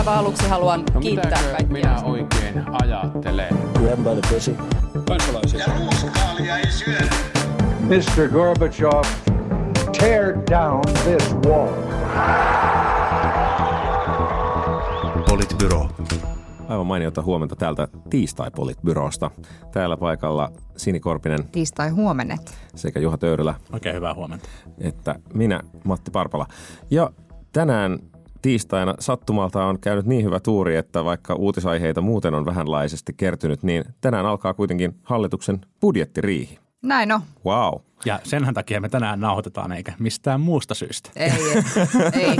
aivan aluksi haluan No kiittää kaikkia. minä oikein ajattelen? Grab by the pussy. Kansalaisia. Ja ruuskaalia ei syödä. Mr. Gorbachev, tear down this wall. Politbyro. Aivan mainiota huomenta täältä tiistai-politbyrosta. Täällä paikalla Sini Korpinen Tiistai huomenet. sekä Juha Töyrylä Oikein hyvää huomenta. että minä, Matti Parpala. Ja tänään tiistaina sattumalta on käynyt niin hyvä tuuri, että vaikka uutisaiheita muuten on vähänlaisesti kertynyt, niin tänään alkaa kuitenkin hallituksen budjettiriihi. Näin on. Wow. Ja senhän takia me tänään nauhoitetaan, eikä mistään muusta syystä. Ei, ei.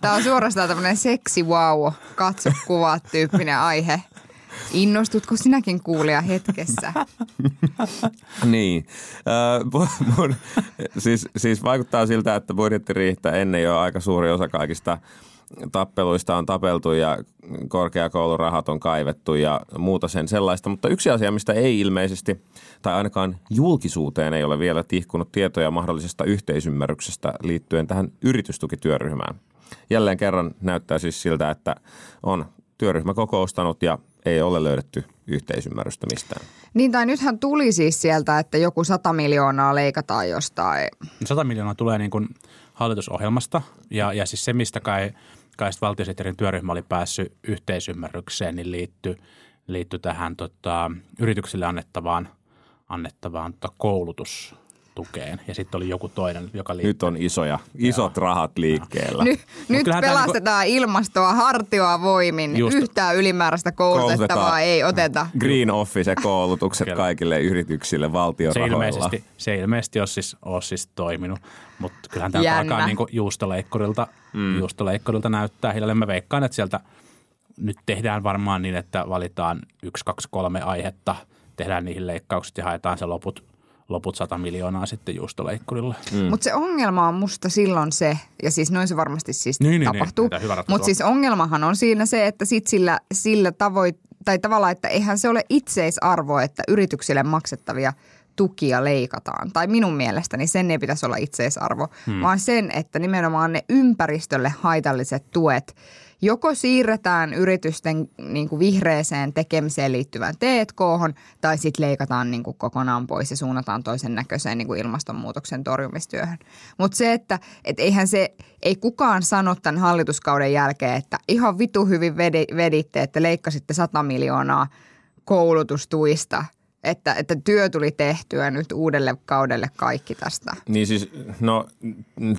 Tämä on suorastaan tämmöinen seksi wow, katso kuvat tyyppinen aihe. Innostutko sinäkin kuulia hetkessä? Niin. Äh, mun, siis, siis vaikuttaa siltä, että budjettiriihtä ennen jo aika suuri osa kaikista tappeluista on tapeltu ja korkeakoulurahat on kaivettu ja muuta sen sellaista. Mutta yksi asia, mistä ei ilmeisesti, tai ainakaan julkisuuteen ei ole vielä tihkunut tietoja mahdollisesta yhteisymmärryksestä liittyen tähän yritystukityöryhmään. Jälleen kerran näyttää siis siltä, että on työryhmä kokoustanut ja ei ole löydetty yhteisymmärrystä mistään. Niin tai nythän tuli siis sieltä, että joku 100 miljoonaa leikataan jostain. 100 miljoonaa tulee niin kuin hallitusohjelmasta ja, ja siis se, mistä kai, kai valtiosihteerin työryhmä oli päässyt yhteisymmärrykseen, niin liittyi, liittyi tähän tota, yrityksille annettavaan, annettavaan tota, koulutustukeen. Ja sitten oli joku toinen, joka liittyy. Nyt on isoja, isot rahat liikkeellä. Ny, nyt kyllähän tää pelastetaan ilmastoa hartioa voimin. Just. Yhtään ylimääräistä koulutettavaa Koulutetaan. ei oteta. Green Office-koulutukset Kyllä. kaikille yrityksille valtion se rahoilla. ilmeisesti, se ilmeisesti ole siis, ole siis toiminut, mutta kyllähän tämä alkaa niin juustoleikkurilta, mm. juustoleikkurilta näyttää hiljalleen. Mä veikkaan, että sieltä nyt tehdään varmaan niin, että valitaan yksi, kaksi, kolme aihetta, tehdään niihin leikkaukset ja haetaan se loput, loput 100 miljoonaa sitten juustoleikkurille. Mm. Mutta se ongelma on musta silloin se, ja siis noin se varmasti siis Niin, niin, tapahtuu. niin. Ratkaisu Mutta siis ongelmahan on siinä se, että sit sillä, sillä tavoin, tai tavallaan, että eihän se ole itseisarvo, että yrityksille maksettavia tukia leikataan. Tai minun mielestäni sen ei pitäisi olla itseisarvo, hmm. vaan sen, että nimenomaan ne ympäristölle haitalliset tuet joko siirretään yritysten niin kuin vihreeseen tekemiseen liittyvään T&K, tai sitten leikataan niin kuin kokonaan pois ja suunnataan toisen näköiseen niin kuin ilmastonmuutoksen torjumistyöhön. Mutta se, että et eihän se, ei kukaan sano tämän hallituskauden jälkeen, että ihan vitu hyvin vedi- veditte, että leikkasitte 100 miljoonaa koulutustuista, että, että työ tuli tehtyä nyt uudelle kaudelle kaikki tästä. Niin siis, no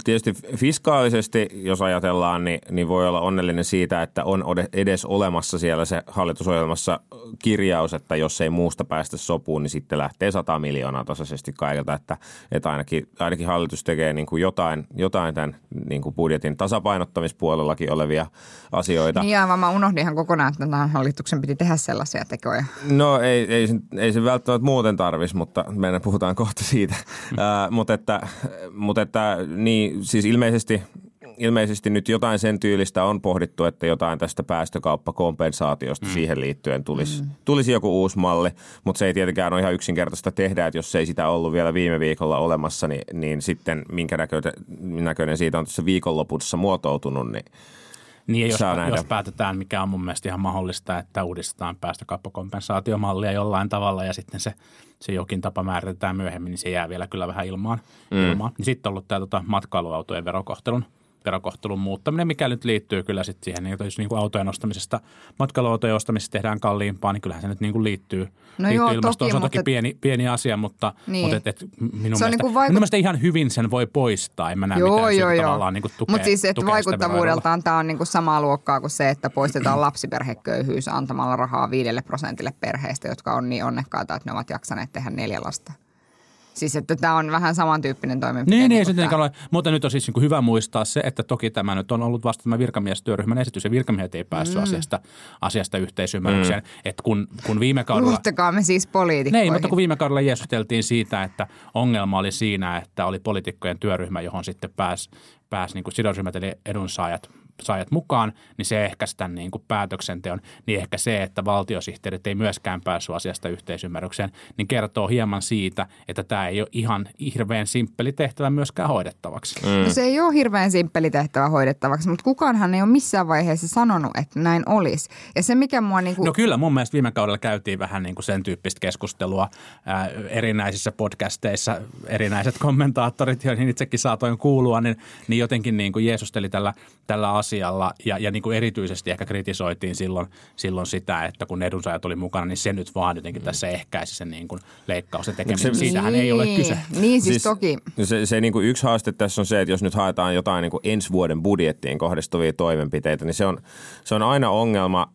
tietysti fiskaalisesti, jos ajatellaan, niin, niin voi olla onnellinen siitä, että on edes olemassa siellä se hallitusohjelmassa kirjaus, että jos ei muusta päästä sopuun, niin sitten lähtee 100 miljoonaa tasaisesti kaikilta, että, että ainakin, ainakin hallitus tekee niin kuin jotain, jotain tämän niin kuin budjetin tasapainottamispuolellakin olevia asioita. Niin aivan, mä unohdin ihan kokonaan, että tämän hallituksen piti tehdä sellaisia tekoja. No ei, ei, ei se välttämättä muuten tarvisi, mutta meidän puhutaan kohta siitä. Ää, mutta että, mutta että niin, siis ilmeisesti, ilmeisesti nyt jotain sen tyylistä on pohdittu, että jotain tästä päästökauppakompensaatiosta mm. siihen liittyen tulisi, mm. tulisi joku uusi malli, mutta se ei tietenkään ole ihan yksinkertaista tehdä, että jos ei sitä ollut vielä viime viikolla olemassa, niin, niin sitten minkä näköinen, näköinen siitä on tässä viikonlopussa muotoutunut, niin Niin jos, jos päätetään, mikä on mun mielestä ihan mahdollista, että uudistetaan päästökauppakompensaatiomallia jollain tavalla ja sitten se, se jokin tapa määritetään myöhemmin, niin se jää vielä kyllä vähän ilmaan. Mm. ilmaan. Ja sitten on ollut tämä tota, matkailuautojen verokohtelun, verokohtelun muuttaminen, mikä nyt liittyy kyllä sitten siihen, niin jos niin kuin autojen ostamisesta, matkailuautojen ostamisesta tehdään kalliimpaa, niin kyllähän se nyt niin kuin liittyy, No liittyy joo, ilmastoon. toki, se on mutta toki et- pieni, pieni asia, mutta, Niin. mutta et, et minun, mielestä, niin kuin minun vaikut- mielestä ihan hyvin sen voi poistaa. En mä näe Joo, mitään joo, joo. tavallaan niin kuin tukea, Mutta siis, että vaikuttavuudeltaan tämä on niinku samaa luokkaa kuin se, että poistetaan lapsiperheköyhyys antamalla rahaa viidelle prosentille perheistä, jotka on niin onnekkaita, että ne ovat jaksaneet tehdä neljä lasta. Siis, että tämä on vähän samantyyppinen toimenpide. Niin, niin ei kuin se tietenkään tää. ole. Mutta nyt on siis niin kuin hyvä muistaa se, että toki tämä nyt on ollut vasta tämä virkamiestyöryhmän esitys ja virkamiehet ei päässyt mm. asiasta, asiasta yhteisymmärrykseen. Mm. Että kun, kun viime kaudella... Luottakaa me siis poliitikkoihin. Niin, mutta kun viime kaudella jeesuteltiin siitä, että ongelma oli siinä, että oli poliitikkojen työryhmä, johon sitten pääsi pääs niin kuin sidosryhmät eli edunsaajat edunsaajat mukaan, niin se ehkäisi tämän niin kuin päätöksenteon. Niin ehkä se, että valtiosihteerit ei myöskään päässyt asiasta yhteisymmärrykseen, niin kertoo hieman siitä, että tämä ei ole ihan hirveän simppeli tehtävä myöskään hoidettavaksi. Mm. No se ei ole hirveän simppeli tehtävä hoidettavaksi, mutta kukaanhan ei ole missään vaiheessa sanonut, että näin olisi. Ja se, mikä mua niin kuin... No kyllä, mun mielestä viime kaudella käytiin vähän niin kuin sen tyyppistä keskustelua ää, erinäisissä podcasteissa, erinäiset kommentaattorit, joihin itsekin saatoin kuulua, niin, niin jotenkin niin kuin jeesusteli tällä, tällä asialla ja, ja niin kuin erityisesti ehkä kritisoitiin silloin, silloin sitä, että kun edunsaajat oli mukana, niin se nyt vaan jotenkin tässä ehkäisi sen niin kuin leikkausten tekemisen. Siitähän niin, ei ole kyse. Niin siis, siis toki. Se, se niin kuin yksi haaste tässä on se, että jos nyt haetaan jotain niin kuin ensi vuoden budjettiin kohdistuvia toimenpiteitä, niin se on, se on aina ongelma,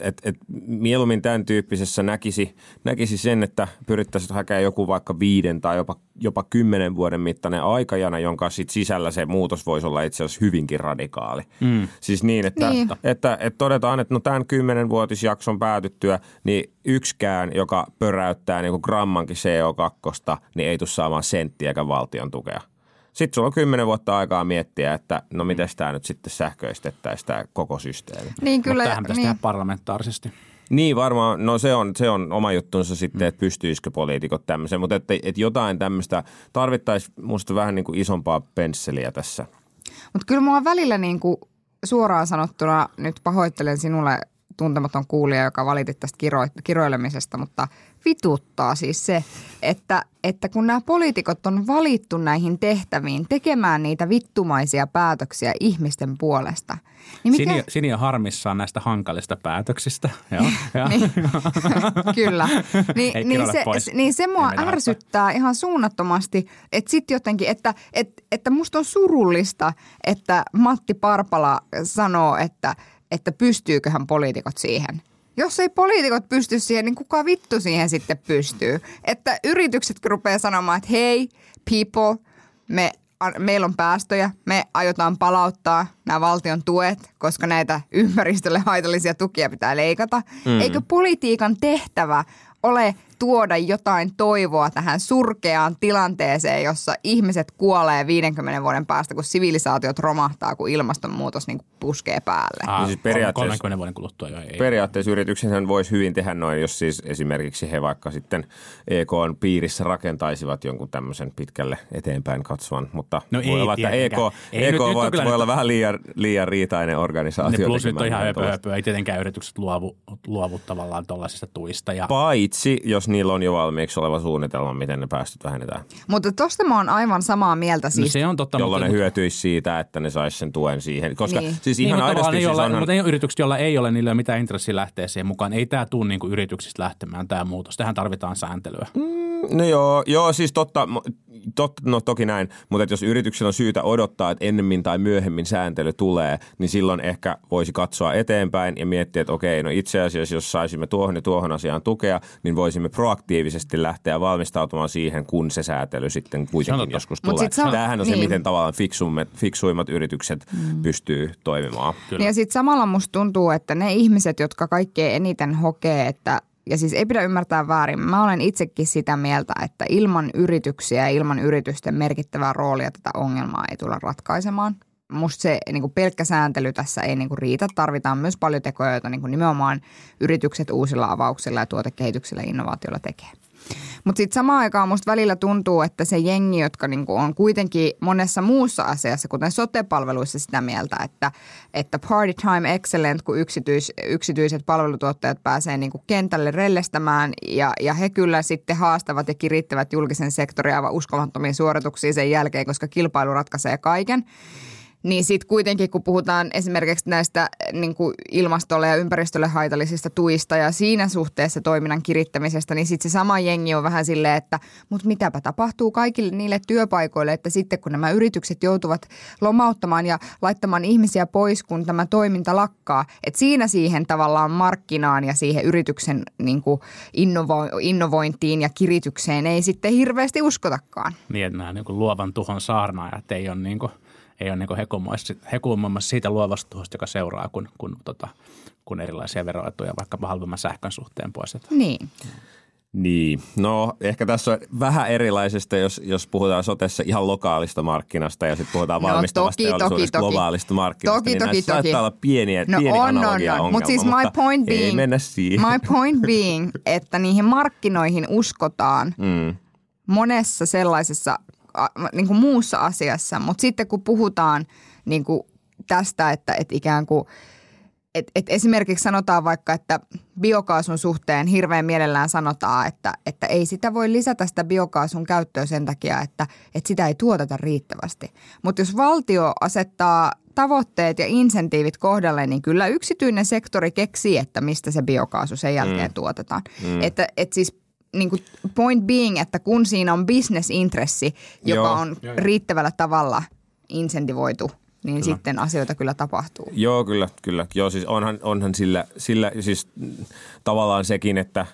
että et mieluummin tämän tyyppisessä näkisi, näkisi sen, että pyrittäisiin hakemaan joku vaikka viiden tai jopa, jopa kymmenen vuoden mittainen aikajana, jonka sit sisällä se muutos voisi olla itse asiassa hyvinkin radikaali. Mm. Siis niin, että, niin. Että, että, että todetaan, että no tämän kymmenenvuotisjakson päätyttyä, niin yksikään, joka pöräyttää niin kuin grammankin CO2, niin ei tule saamaan senttiäkään valtion tukea. Sitten sulla on kymmenen vuotta aikaa miettiä, että no miten tämä nyt sitten sähköistettäisiin tämä koko systeemi. Niin kyllä. Mutta tämähän pitäisi niin. tehdä parlamentaarisesti. Niin varmaan, no se on, se on oma juttunsa sitten, että pystyisikö poliitikot tämmöiseen, mutta että, että jotain tämmöistä tarvittaisiin musta vähän niin kuin isompaa pensseliä tässä. Mutta kyllä mua välillä niin kuin suoraan sanottuna, nyt pahoittelen sinulle tuntematon kuulija, joka valitit tästä kiro, kiroilemisesta, mutta vituttaa siis se, että, että kun nämä poliitikot on valittu näihin tehtäviin tekemään niitä vittumaisia päätöksiä ihmisten puolesta. Niin mikä... Sini, Sini on harmissaan näistä hankalista päätöksistä. Joo, joo. niin, kyllä. Ni, Ei, niin, se, pois. niin se mua ärsyttää ottaa. ihan suunnattomasti, että sitten jotenkin, että, että, että musta on surullista, että Matti Parpala sanoo, että – että pystyyköhän poliitikot siihen. Jos ei poliitikot pysty siihen, niin kuka vittu siihen sitten pystyy? Että yritykset rupeaa sanomaan, että hei, people, me, meillä on päästöjä, me aiotaan palauttaa nämä valtion tuet, koska näitä ympäristölle haitallisia tukia pitää leikata. Mm. Eikö politiikan tehtävä ole tuoda jotain toivoa tähän surkeaan tilanteeseen, jossa ihmiset kuolee 50 vuoden päästä, kun sivilisaatiot romahtaa, kun ilmastonmuutos niin puskee päälle. Ah, siis periaatteessa, 30 vuoden kuluttua jo ei. Periaatteessa yrityksen voisi hyvin tehdä noin, jos siis esimerkiksi he vaikka sitten EK piirissä rakentaisivat jonkun tämmöisen pitkälle eteenpäin katsovan, mutta no voi ei, olla, että EK, ei, EK nyt, voi, nyt voi olla vähän liian, liian riitainen organisaatio. Ne plus nyt on ihan höpö, höpö. Ei tietenkään yritykset luovu, luovu tavallaan tuollaisista tuista. Ja... Paitsi, jos niillä on jo valmiiksi oleva suunnitelma, miten ne päästöt vähennetään. Mutta tuosta mä oon aivan samaa mieltä. No siis, no se on totta. Jolloin mutta, ne hyötyisi siitä, että ne sais sen tuen siihen. Koska niin. siis niin, ihan niin, aidosti... Siis jolla, onhan... Mutta ne yritykset, joilla ei ole, niillä ei ole mitään intressi lähteä siihen mukaan. Ei tämä tule niinku yrityksistä lähtemään tämä muutos. Tähän tarvitaan sääntelyä. Mm, no joo, joo, siis totta, totta, no toki näin, mutta jos yrityksellä on syytä odottaa, että ennemmin tai myöhemmin sääntely tulee, niin silloin ehkä voisi katsoa eteenpäin ja miettiä, että okei, no itse asiassa jos saisimme tuohon ja tuohon asiaan tukea, niin voisimme proaktiivisesti lähteä valmistautumaan siihen, kun se säätely sitten kuitenkin joskus tulee. Sam- Tämähän on niin. se, miten tavallaan fiksuimmat, fiksuimmat yritykset mm. pystyy toimimaan. Kyllä. Ja sitten samalla musta tuntuu, että ne ihmiset, jotka kaikkein eniten hokee, että ja siis ei pidä ymmärtää väärin. Mä olen itsekin sitä mieltä, että ilman yrityksiä ja ilman yritysten merkittävää roolia tätä ongelmaa ei tulla ratkaisemaan. Musta se niin kuin pelkkä sääntely tässä ei niin kuin riitä. Tarvitaan myös paljon tekoja, joita niin kuin nimenomaan yritykset uusilla avauksilla ja tuotekehityksillä ja innovaatioilla tekee. Mutta sitten samaan aikaan musta välillä tuntuu, että se jengi, jotka niinku on kuitenkin monessa muussa asiassa, kuten sote-palveluissa sitä mieltä, että, että party time excellent, kun yksityis, yksityiset palvelutuottajat pääsee niinku kentälle rellestämään ja, ja he kyllä sitten haastavat ja kirittävät julkisen sektorin aivan uskomattomiin suorituksiin sen jälkeen, koska kilpailu ratkaisee kaiken – niin sitten kuitenkin, kun puhutaan esimerkiksi näistä niin kuin ilmastolle ja ympäristölle haitallisista tuista ja siinä suhteessa toiminnan kirittämisestä, niin sitten se sama jengi on vähän silleen, että mutta mitäpä tapahtuu kaikille niille työpaikoille, että sitten kun nämä yritykset joutuvat lomauttamaan ja laittamaan ihmisiä pois, kun tämä toiminta lakkaa, että siinä siihen tavallaan markkinaan ja siihen yrityksen niin kuin innovo- innovointiin ja kiritykseen ei sitten hirveästi uskotakaan. Niin, että nämä niin kuin luovan tuhon saarnaajat ei ole niin kuin – ei ole niin hekumoimassa siitä luovasta tuhosta, joka seuraa, kun, kun, tota, kun erilaisia veroetuja vaikka halvemman sähkön suhteen poistetaan. Niin. Niin, no ehkä tässä on vähän erilaisesta, jos, jos puhutaan sotessa ihan lokaalista markkinasta ja sitten puhutaan No, valmistavasta toki, teollisuudesta toki, toki. globaalista markkinasta, Toki, niin toki, toki. saattaa olla pieniä, No pieni on, on, analogia on. ongelma, Mutta siis my point ei being, mennä siihen. my point being, että niihin markkinoihin uskotaan Mm. monessa sellaisessa niin kuin muussa asiassa, mutta sitten kun puhutaan niin kuin tästä, että, että ikään kuin et, et esimerkiksi sanotaan vaikka, että biokaasun suhteen hirveän mielellään sanotaan, että, että ei sitä voi lisätä sitä biokaasun käyttöä sen takia, että, että sitä ei tuoteta riittävästi. Mutta jos valtio asettaa tavoitteet ja insentiivit kohdalle, niin kyllä yksityinen sektori keksii, että mistä se biokaasu sen jälkeen mm. tuotetaan. Mm. Että, että siis niin kuin point being, että kun siinä on business-intressi, joka Joo. on riittävällä tavalla insentivoitu, niin kyllä. sitten asioita kyllä tapahtuu. Joo, kyllä, kyllä. Joo, siis onhan, onhan sillä, sillä siis tavallaan sekin, että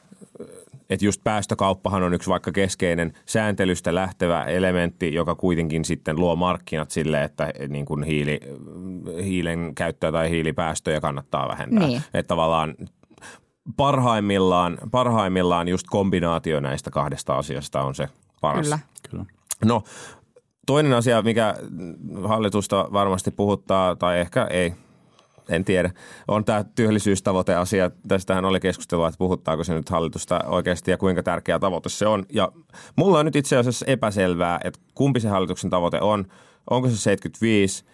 että just päästökauppahan on yksi vaikka keskeinen sääntelystä lähtevä elementti, joka kuitenkin sitten luo markkinat sille, että niin kuin hiili, hiilen käyttöä tai hiilipäästöjä kannattaa vähentää. Niin. Että tavallaan parhaimmillaan, parhaimmillaan just kombinaatio näistä kahdesta asiasta on se paras. Kyllä. Kyllä. No toinen asia, mikä hallitusta varmasti puhuttaa, tai ehkä ei, en tiedä, on tämä työllisyystavoiteasia. Tästähän oli keskustelua, että puhuttaako se nyt hallitusta oikeasti ja kuinka tärkeä tavoite se on. Ja mulla on nyt itse asiassa epäselvää, että kumpi se hallituksen tavoite on. Onko se 75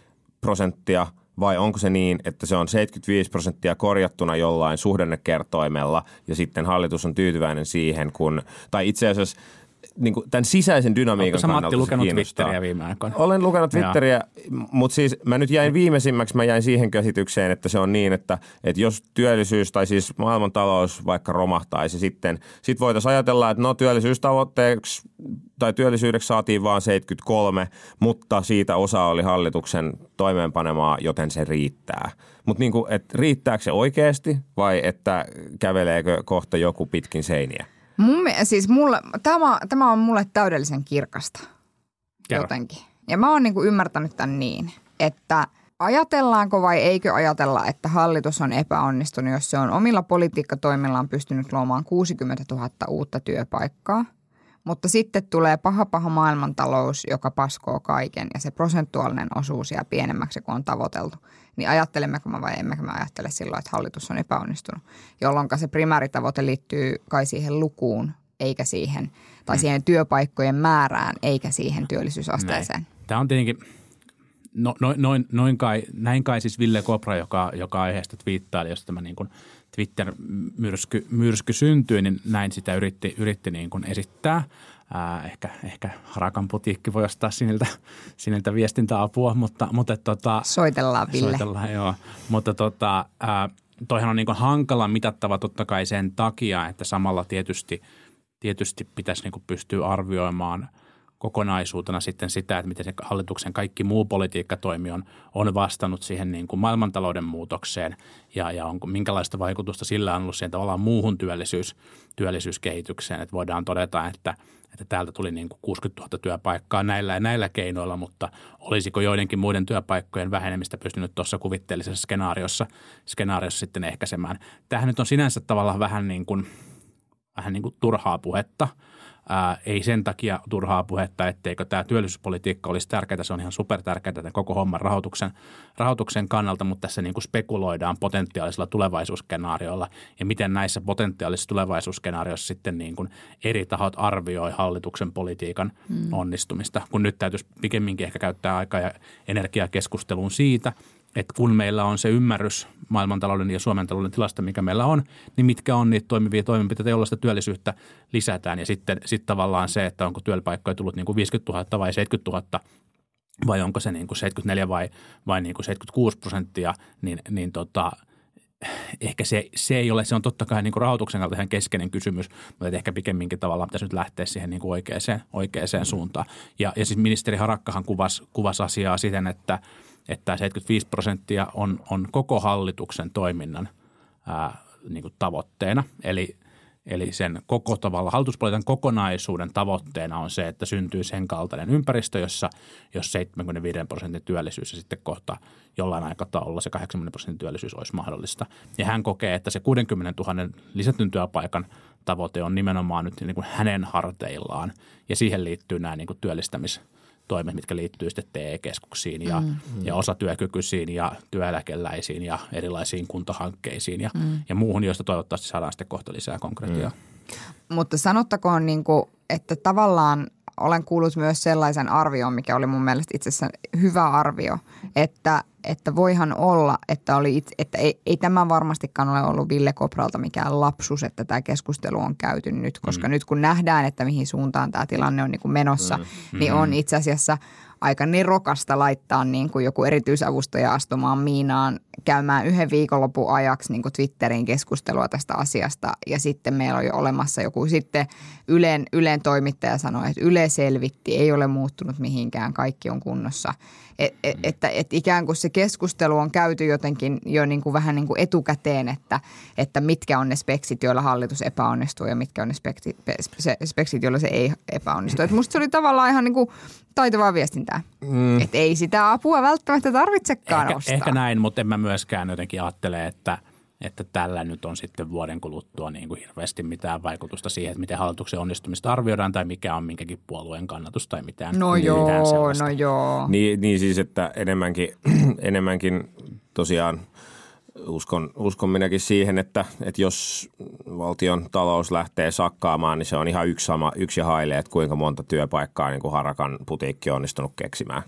prosenttia vai onko se niin, että se on 75 prosenttia korjattuna jollain suhdannekertoimella ja sitten hallitus on tyytyväinen siihen, kun, tai itse asiassa niin kuin tämän sisäisen dynamiikan Oletko kannalta Matti lukenut kiinnostaa. Twitteriä viime aikoina? Olen lukenut. Twitteriä, mutta siis mä nyt jäin viimeisimmäksi, mä jäin siihen käsitykseen, että se on niin, että, että jos työllisyys tai siis maailmantalous vaikka romahtaisi sitten, sit voitaisiin ajatella, että no työllisyystavoitteeksi tai työllisyydeksi saatiin vaan 73, mutta siitä osa oli hallituksen toimeenpanemaa, joten se riittää. Mutta niin kuin, että riittääkö se oikeasti vai että käveleekö kohta joku pitkin seiniä? Mun, siis mulle, tämä, tämä on mulle täydellisen kirkasta Kerro. jotenkin. Ja mä oon niinku ymmärtänyt tämän niin, että ajatellaanko vai eikö ajatella, että hallitus on epäonnistunut, jos se on omilla politiikkatoimillaan pystynyt luomaan 60 000 uutta työpaikkaa. Mutta sitten tulee paha paha maailmantalous, joka paskoo kaiken ja se prosentuaalinen osuus jää pienemmäksi kuin on tavoiteltu. Niin ajattelemmeko me vai emmekö me ajattele silloin, että hallitus on epäonnistunut, jolloin se primääritavoite liittyy kai siihen lukuun eikä siihen, tai siihen työpaikkojen määrään eikä siihen työllisyysasteeseen. Näin. Tämä on tietenkin, no, noin, noin, noin kai, näin kai siis Ville Kopra, joka, joka aiheesta twiittaili, jos tämä niin kuin Twitter-myrsky myrsky syntyi, niin näin sitä yritti, yritti niin kuin esittää. Ää, ehkä, ehkä Harakan putiikki voi ostaa siniltä, siniltä viestintäapua, mutta, mutta tota, Soitellaan, Ville. Soitellaan, joo. Mutta tota, ää, toihan on niin hankala mitattava totta kai sen takia, että samalla tietysti, tietysti pitäisi niin pystyä arvioimaan kokonaisuutena sitten sitä, että miten se hallituksen kaikki muu politiikkatoimi on, on vastannut siihen niin kuin maailmantalouden muutokseen ja, ja onko, minkälaista vaikutusta sillä on ollut siihen tavallaan muuhun työllisyys, työllisyyskehitykseen. Että voidaan todeta, että, että täältä tuli niin kuin 60 000 työpaikkaa näillä ja näillä keinoilla, mutta olisiko joidenkin muiden työpaikkojen vähenemistä pystynyt tuossa kuvitteellisessa skenaariossa, skenaariossa sitten ehkäisemään. Tämähän nyt on sinänsä tavallaan vähän niin kuin, vähän niin kuin turhaa puhetta. Ää, ei sen takia turhaa puhetta, etteikö tämä työllisyyspolitiikka olisi tärkeää. Se on ihan supertärkeää tämän koko homman rahoituksen, rahoituksen kannalta, mutta tässä niin kuin spekuloidaan potentiaalisilla tulevaisuusskenaarioilla ja miten näissä potentiaalisissa tulevaisuusskenaarioissa sitten niin kuin eri tahot arvioi hallituksen politiikan mm. onnistumista. Kun nyt täytyisi pikemminkin ehkä käyttää aikaa ja energiaa keskusteluun siitä, että kun meillä on se ymmärrys maailmantalouden ja Suomen talouden tilasta, mikä meillä on, niin mitkä on niitä toimivia toimenpiteitä, joilla sitä työllisyyttä lisätään. Ja sitten sit tavallaan se, että onko työpaikkoja tullut niin kuin 50 000 vai 70 000 vai onko se niin kuin 74 vai, vai niin kuin 76 prosenttia, niin, niin tota, ehkä se, se ei ole, se on totta kai niin kuin rahoituksen kannalta ihan keskeinen kysymys, mutta että ehkä pikemminkin tavallaan pitäisi nyt lähteä siihen niin kuin oikeaan, oikeaan suuntaan. Ja, ja siis ministeri Harakkahan kuvasi, kuvasi asiaa siten, että – että 75 prosenttia on, on koko hallituksen toiminnan ää, niin kuin tavoitteena. Eli Eli sen koko tavalla hallituspolitiikan kokonaisuuden tavoitteena on se, että syntyy sen kaltainen ympäristö, jossa jos 75 prosentin työllisyys ja sitten kohta jollain aikataululla se 80 prosentin työllisyys olisi mahdollista. Ja hän kokee, että se 60 000 lisätyn työpaikan tavoite on nimenomaan nyt niin kuin hänen harteillaan ja siihen liittyy nämä niin kuin työllistämis toimet, mitkä liittyy sitten TE-keskuksiin ja, mm. ja osatyökykyisiin ja työeläkeläisiin ja erilaisiin kuntahankkeisiin ja, mm. ja muuhun, joista toivottavasti saadaan sitten kohta lisää konkretiaa. Mm. Mutta sanottakoon, niin kuin, että tavallaan olen kuullut myös sellaisen arvion, mikä oli mun mielestä itse asiassa hyvä arvio, että, että voihan olla, että, oli itse, että ei, ei tämä varmastikaan ole ollut Ville Kopralta mikään lapsus, että tämä keskustelu on käyty nyt, koska mm. nyt kun nähdään, että mihin suuntaan tämä tilanne on niin kuin menossa, mm. niin on itse asiassa – aika nerokasta laittaa niin kuin joku erityisavustaja astumaan Miinaan käymään yhden viikonlopun ajaksi niin kuin Twitterin keskustelua tästä asiasta. Ja sitten meillä on jo olemassa joku sitten Ylen, Ylen toimittaja sanoi, että Yle selvitti, ei ole muuttunut mihinkään, kaikki on kunnossa. Et, et, että et ikään kuin se keskustelu on käyty jotenkin jo niin kuin vähän niin kuin etukäteen, että, että mitkä on ne speksit, joilla hallitus epäonnistuu ja mitkä on ne speksit, speksit joilla se ei epäonnistu. Et musta se oli tavallaan ihan niin kuin taitavaa viestintää. Mm. Että ei sitä apua välttämättä tarvitsekaan ehkä, ostaa. Ehkä näin, mutta en mä myöskään jotenkin ajattele, että, että tällä nyt on sitten vuoden kuluttua niin kuin hirveästi mitään vaikutusta siihen, että miten hallituksen onnistumista arvioidaan tai mikä on minkäkin puolueen kannatus tai mitään. No mitään joo, sellaista. no joo. Niin, niin siis, että enemmänkin, enemmänkin tosiaan uskon, uskon minäkin siihen, että, että jos valtion talous lähtee sakkaamaan, niin se on ihan yksi, sama, yksi haile, että kuinka monta työpaikkaa niin kuin Harakan putiikki on onnistunut keksimään.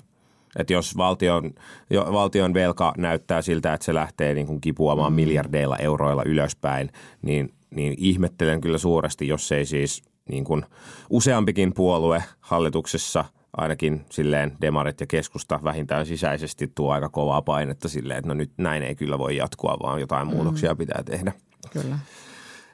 Että jos valtion, jo, valtion velka näyttää siltä, että se lähtee niin kuin kipuamaan mm. miljardeilla euroilla ylöspäin, niin, niin ihmettelen kyllä suuresti, jos ei siis niin kuin useampikin puolue hallituksessa – ainakin silleen demarit ja keskusta vähintään sisäisesti tuo aika kovaa painetta silleen, että no nyt näin ei kyllä voi jatkua, vaan jotain mm. muutoksia pitää tehdä. Kyllä.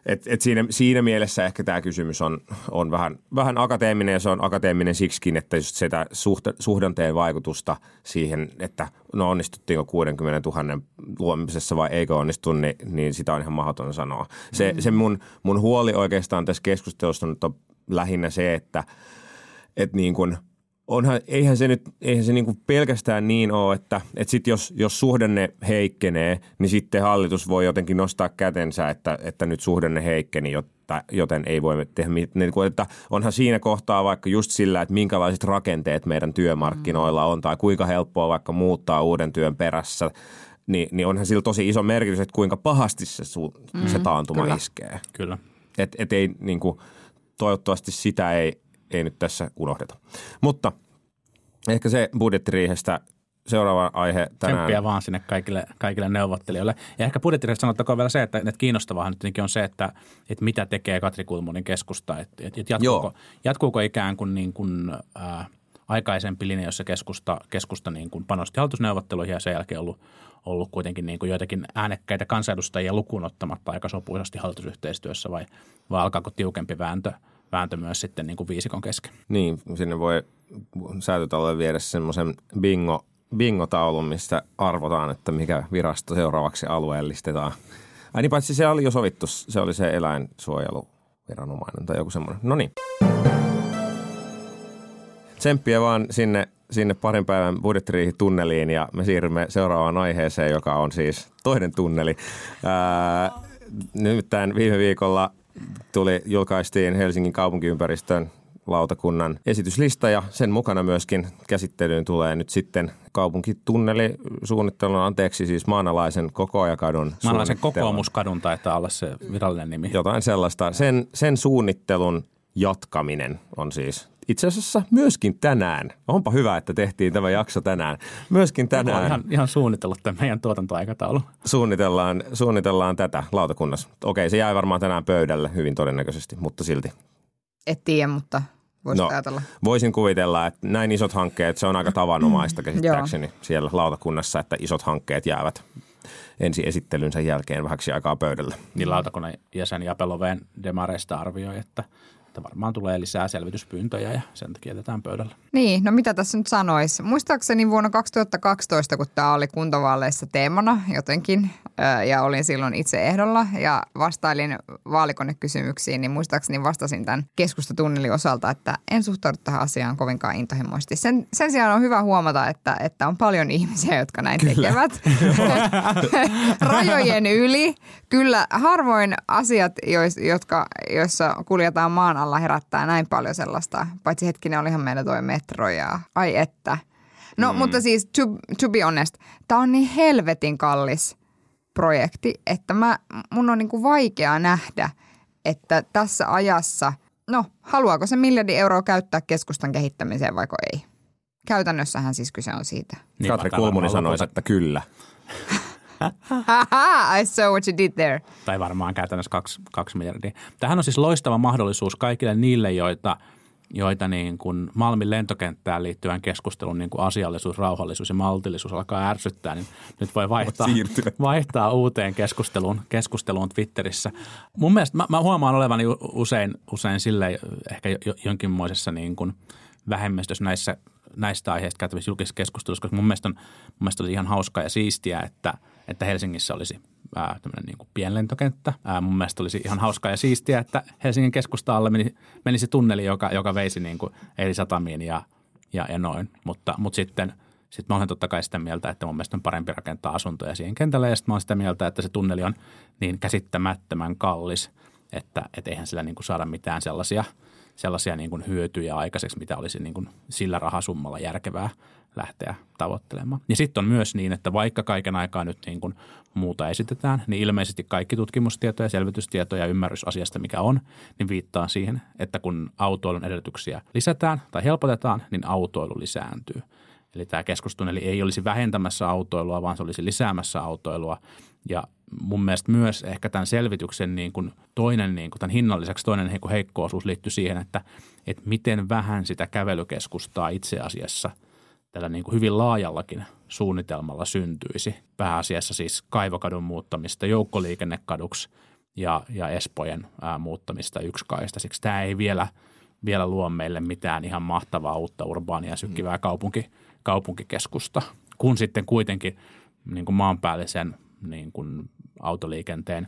Et, et siinä, siinä mielessä ehkä tämä kysymys on, on vähän, vähän akateeminen ja se on akateeminen siksikin, että just sitä suhte, suhdanteen vaikutusta siihen, että no onnistuttiinko 60 000 luomisessa vai eikö onnistu, niin, niin sitä on ihan mahdoton sanoa. Se, mm. se mun, mun huoli oikeastaan tässä keskustelussa nyt on lähinnä se, että et niin kuin – onhan, eihän se nyt eihän se niinku pelkästään niin ole, että, että sit jos, jos suhdanne heikkenee, niin sitten hallitus voi jotenkin nostaa kätensä, että, että nyt suhdanne heikkeni, jotta, joten ei voi tehdä niin kuin, että onhan siinä kohtaa vaikka just sillä, että minkälaiset rakenteet meidän työmarkkinoilla on tai kuinka helppoa vaikka muuttaa uuden työn perässä, niin, niin onhan sillä tosi iso merkitys, että kuinka pahasti se, su, mm, se taantuma kyllä. iskee. Kyllä. Et, et ei, niin kuin, toivottavasti sitä ei, ei nyt tässä unohdeta. Mutta ehkä se budjettiriihestä seuraava aihe tänään. Tsemppiä vaan sinne kaikille, kaikille neuvottelijoille. Ja ehkä budjettiriihestä sanottakoon vielä se, että, että kiinnostavahan nyt on se, että, että mitä tekee Katri Kulmunin keskusta. Että, että jatkuuko, jatkuuko ikään kuin, niin kuin ää, aikaisempi linja, jossa keskusta, keskusta niin kuin panosti hallitusneuvotteluihin ja sen jälkeen ollut, ollut kuitenkin niin kuin joitakin äänekkäitä kansanedustajia lukuun ottamatta aika sopuisasti hallitusyhteistyössä vai, vai alkaako tiukempi vääntö – vääntö myös sitten niin kuin viisikon kesken. Niin, sinne voi säätötalolle viedä semmoisen bingo, bingo-taulun, mistä arvotaan, että mikä virasto seuraavaksi alueellistetaan. Ai niin, paitsi se oli jo sovittu, se oli se eläinsuojeluviranomainen tai joku semmoinen. No niin. Tsemppiä vaan sinne, sinne parin päivän budjettiriihitunneliin ja me siirrymme seuraavaan aiheeseen, joka on siis toinen tunneli. Ää, nimittäin viime viikolla tuli, julkaistiin Helsingin kaupunkiympäristön lautakunnan esityslista ja sen mukana myöskin käsittelyyn tulee nyt sitten kaupunkitunneli suunnittelun, anteeksi siis maanalaisen kokoajakadun Maanalaisen kokoomuskadun taitaa olla se virallinen nimi. Jotain sellaista. Sen, sen suunnittelun jatkaminen on siis itse asiassa myöskin tänään. Onpa hyvä, että tehtiin tämä jakso tänään. Myöskin tänään. Ihan, ihan suunnitellut tämän meidän tuotantoaikataulu. Suunnitellaan, suunnitellaan tätä lautakunnassa. Okei, se jäi varmaan tänään pöydälle hyvin todennäköisesti, mutta silti. Et tiedä, mutta voisi no, ajatella. Voisin kuvitella, että näin isot hankkeet, se on aika tavanomaista käsittääkseni siellä lautakunnassa, että isot hankkeet jäävät ensi esittelynsä jälkeen vähäksi aikaa pöydälle. Niin lautakunnan jäsen Japeloveen demareista arvioi, että – että varmaan tulee lisää selvityspyyntöjä ja sen takia jätetään pöydällä. Niin, no mitä tässä nyt sanoisi? Muistaakseni vuonna 2012, kun tämä oli kuntavaaleissa teemana jotenkin, ja olin silloin itse ehdolla ja vastailin vaalikonekysymyksiin, niin muistaakseni vastasin tämän keskustatunnelin osalta, että en suhtaudu tähän asiaan kovinkaan intohimoisesti. Sen, sen sijaan on hyvä huomata, että, että on paljon ihmisiä, jotka näin Kyllä. tekevät. Rajojen yli. Kyllä harvoin asiat, jotka, joissa kuljetaan maan alla herättää näin paljon sellaista. Paitsi hetkinen, olihan meillä toi metro ja ai että. No mm. mutta siis to, to be honest, tämä on niin helvetin kallis projekti, että mä, mun on niin kuin vaikea nähdä, että tässä ajassa, no haluaako se miljardi euroa käyttää keskustan kehittämiseen vaiko ei? Käytännössähän siis kyse on siitä. Niin, Katri Kulmuni sanoi, että kyllä. I saw what you did there. Tai varmaan käytännössä kaksi, kaksi miljardia. Tähän on siis loistava mahdollisuus kaikille niille, joita, joita niin kuin Malmin lentokenttään liittyvän keskustelun niin kuin asiallisuus, rauhallisuus ja maltillisuus alkaa ärsyttää, niin nyt voi vaihtaa, vaihtaa uuteen keskusteluun, keskusteluun Twitterissä. Mun mielestä mä, mä huomaan olevani usein, usein sille ehkä jonkinmoisessa niin kuin vähemmistössä näissä näistä aiheista käytävissä julkisissa keskustelussa, koska mun mielestä, on, mun mielestä oli ihan hauskaa ja siistiä, että, että Helsingissä olisi ää, tämmöinen niin kuin pienlentokenttä. Ää, mun mielestä olisi ihan hauskaa ja siistiä, että Helsingin keskusta alle meni, menisi tunneli, joka, joka veisi niin kuin eri satamiin ja, ja, ja noin. Mutta, mutta sitten sitten mä olen totta kai sitä mieltä, että mun mielestä on parempi rakentaa asuntoja siihen kentälle ja sitten mä olen sitä mieltä, että se tunneli on niin käsittämättömän kallis, että et eihän sillä niin kuin saada mitään sellaisia – sellaisia niin kuin hyötyjä aikaiseksi, mitä olisi niin kuin sillä rahasummalla järkevää lähteä tavoittelemaan. Ja sitten on myös niin, että vaikka kaiken aikaa nyt niin kuin muuta esitetään, niin ilmeisesti kaikki tutkimustietoja, selvitystietoja ja ymmärrys asiasta, mikä on, niin viittaa siihen, että kun autoilun edellytyksiä lisätään tai helpotetaan, niin autoilu lisääntyy. Eli tämä keskustunneli ei olisi vähentämässä autoilua, vaan se olisi lisäämässä autoilua. Ja mun mielestä myös ehkä tämän selvityksen niin kuin toinen, niin kuin tämän hinnan lisäksi toinen niin kuin heikkoosuus liittyy siihen, että, että miten vähän sitä kävelykeskustaa itse asiassa tällä niin kuin hyvin laajallakin suunnitelmalla syntyisi. Pääasiassa siis Kaivokadun muuttamista joukkoliikennekaduksi ja, ja Espojen ää, muuttamista yksikaistaiseksi. Tämä ei vielä, vielä luo meille mitään ihan mahtavaa uutta urbaania sykkivää mm. kaupunki, kaupunkikeskusta, kun sitten kuitenkin niin kuin maanpäällisen niin kuin autoliikenteen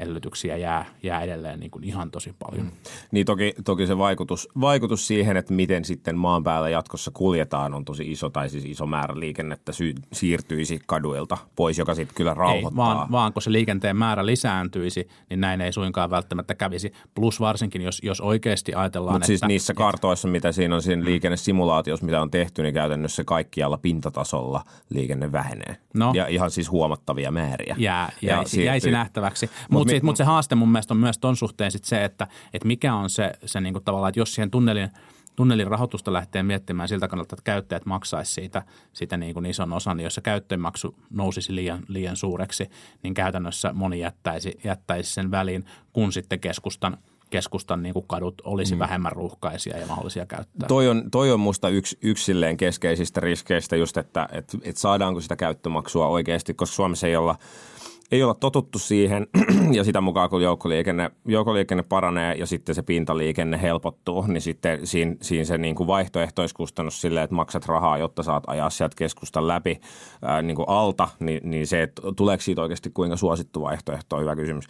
edellytyksiä jää, jää edelleen niin kuin ihan tosi paljon. Mm. Niin toki, toki se vaikutus, vaikutus siihen, että miten sitten maan päällä jatkossa kuljetaan on tosi iso, tai siis iso määrä liikennettä sy- siirtyisi kaduilta pois, joka sitten kyllä rauhoittaa. Ei, vaan, vaan kun se liikenteen määrä lisääntyisi, niin näin ei suinkaan välttämättä kävisi. Plus varsinkin, jos, jos oikeasti ajatellaan, Mutta siis niissä kartoissa, mitä siinä on siinä liikennesimulaatiossa, mitä on tehty, niin käytännössä kaikkialla pintatasolla liikenne vähenee. No. Ja ihan siis huomattavia määriä. Jää, jäisi, ja jäisi nähtäväksi. Mutta mutta mut se haaste mun mielestä on myös ton suhteen sit se, että, että mikä on se, se niinku tavallaan, että jos siihen tunnelin, tunnelin rahoitusta lähtee miettimään siltä kannalta, että käyttäjät maksaisi siitä, siitä niin kuin ison osan, niin jos se käyttömaksu nousisi liian, liian suureksi, niin käytännössä moni jättäisi, jättäisi sen väliin, kun sitten keskustan – keskustan niin kuin kadut olisi mm. vähemmän ruuhkaisia ja mahdollisia käyttää. Toi on, toi on musta yksi, yksi keskeisistä riskeistä just, että et, et saadaanko sitä käyttömaksua oikeasti, koska Suomessa ei olla – ei olla totuttu siihen ja sitä mukaan kun joukkoliikenne, joukkoliikenne paranee ja sitten se pintaliikenne helpottuu, niin sitten siinä, siinä se niin kuin vaihtoehtoiskustannus silleen, että maksat rahaa, jotta saat ajaa sieltä keskustan läpi ää, niin kuin alta, niin, niin se, että tuleeko siitä oikeasti kuinka suosittu vaihtoehto on hyvä kysymys.